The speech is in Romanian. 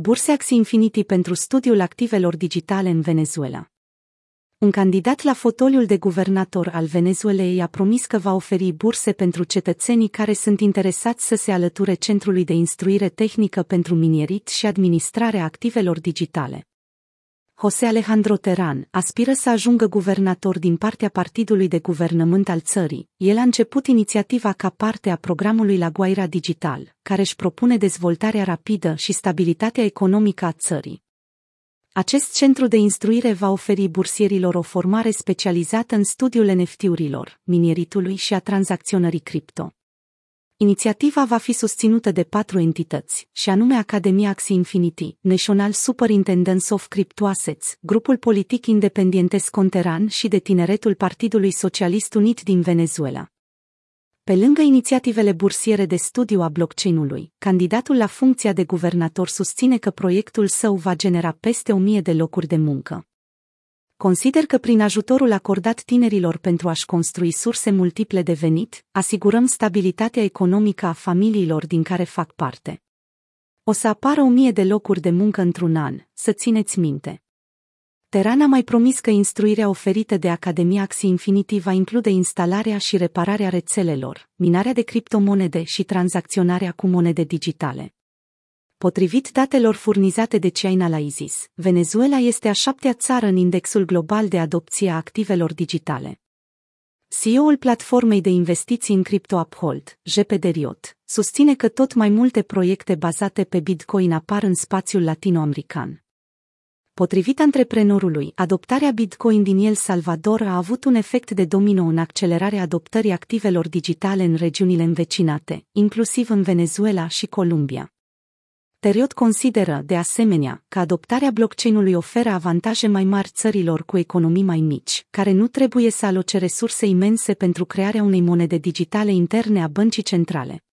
burse Axi Infinity pentru studiul activelor digitale în Venezuela. Un candidat la fotoliul de guvernator al Venezuelei a promis că va oferi burse pentru cetățenii care sunt interesați să se alăture Centrului de Instruire Tehnică pentru Minierit și Administrarea Activelor Digitale. José Alejandro Teran aspiră să ajungă guvernator din partea partidului de guvernământ al țării. El a început inițiativa ca parte a programului La Guaira Digital, care își propune dezvoltarea rapidă și stabilitatea economică a țării. Acest centru de instruire va oferi bursierilor o formare specializată în studiul NFT-urilor, minieritului și a tranzacționării cripto. Inițiativa va fi susținută de patru entități, și anume Academia Axie Infinity, National Superintendence of Crypto Assets, grupul politic independientes Conteran și de tineretul Partidului Socialist Unit din Venezuela. Pe lângă inițiativele bursiere de studiu a blockchain-ului, candidatul la funcția de guvernator susține că proiectul său va genera peste o mie de locuri de muncă. Consider că prin ajutorul acordat tinerilor pentru a-și construi surse multiple de venit, asigurăm stabilitatea economică a familiilor din care fac parte. O să apară o mie de locuri de muncă într-un an, să țineți minte. Teran a mai promis că instruirea oferită de Academia Axi Infinity va include instalarea și repararea rețelelor, minarea de criptomonede și tranzacționarea cu monede digitale. Potrivit datelor furnizate de Chainalysis, Venezuela este a șaptea țară în indexul global de adopție a activelor digitale. CEO-ul platformei de investiții în cripto Uphold, JP Deriot, susține că tot mai multe proiecte bazate pe Bitcoin apar în spațiul latinoamerican. Potrivit antreprenorului, adoptarea Bitcoin din El Salvador a avut un efect de domino în accelerarea adoptării activelor digitale în regiunile învecinate, inclusiv în Venezuela și Columbia. Teriot consideră, de asemenea, că adoptarea blockchain-ului oferă avantaje mai mari țărilor cu economii mai mici, care nu trebuie să aloce resurse imense pentru crearea unei monede digitale interne a băncii centrale.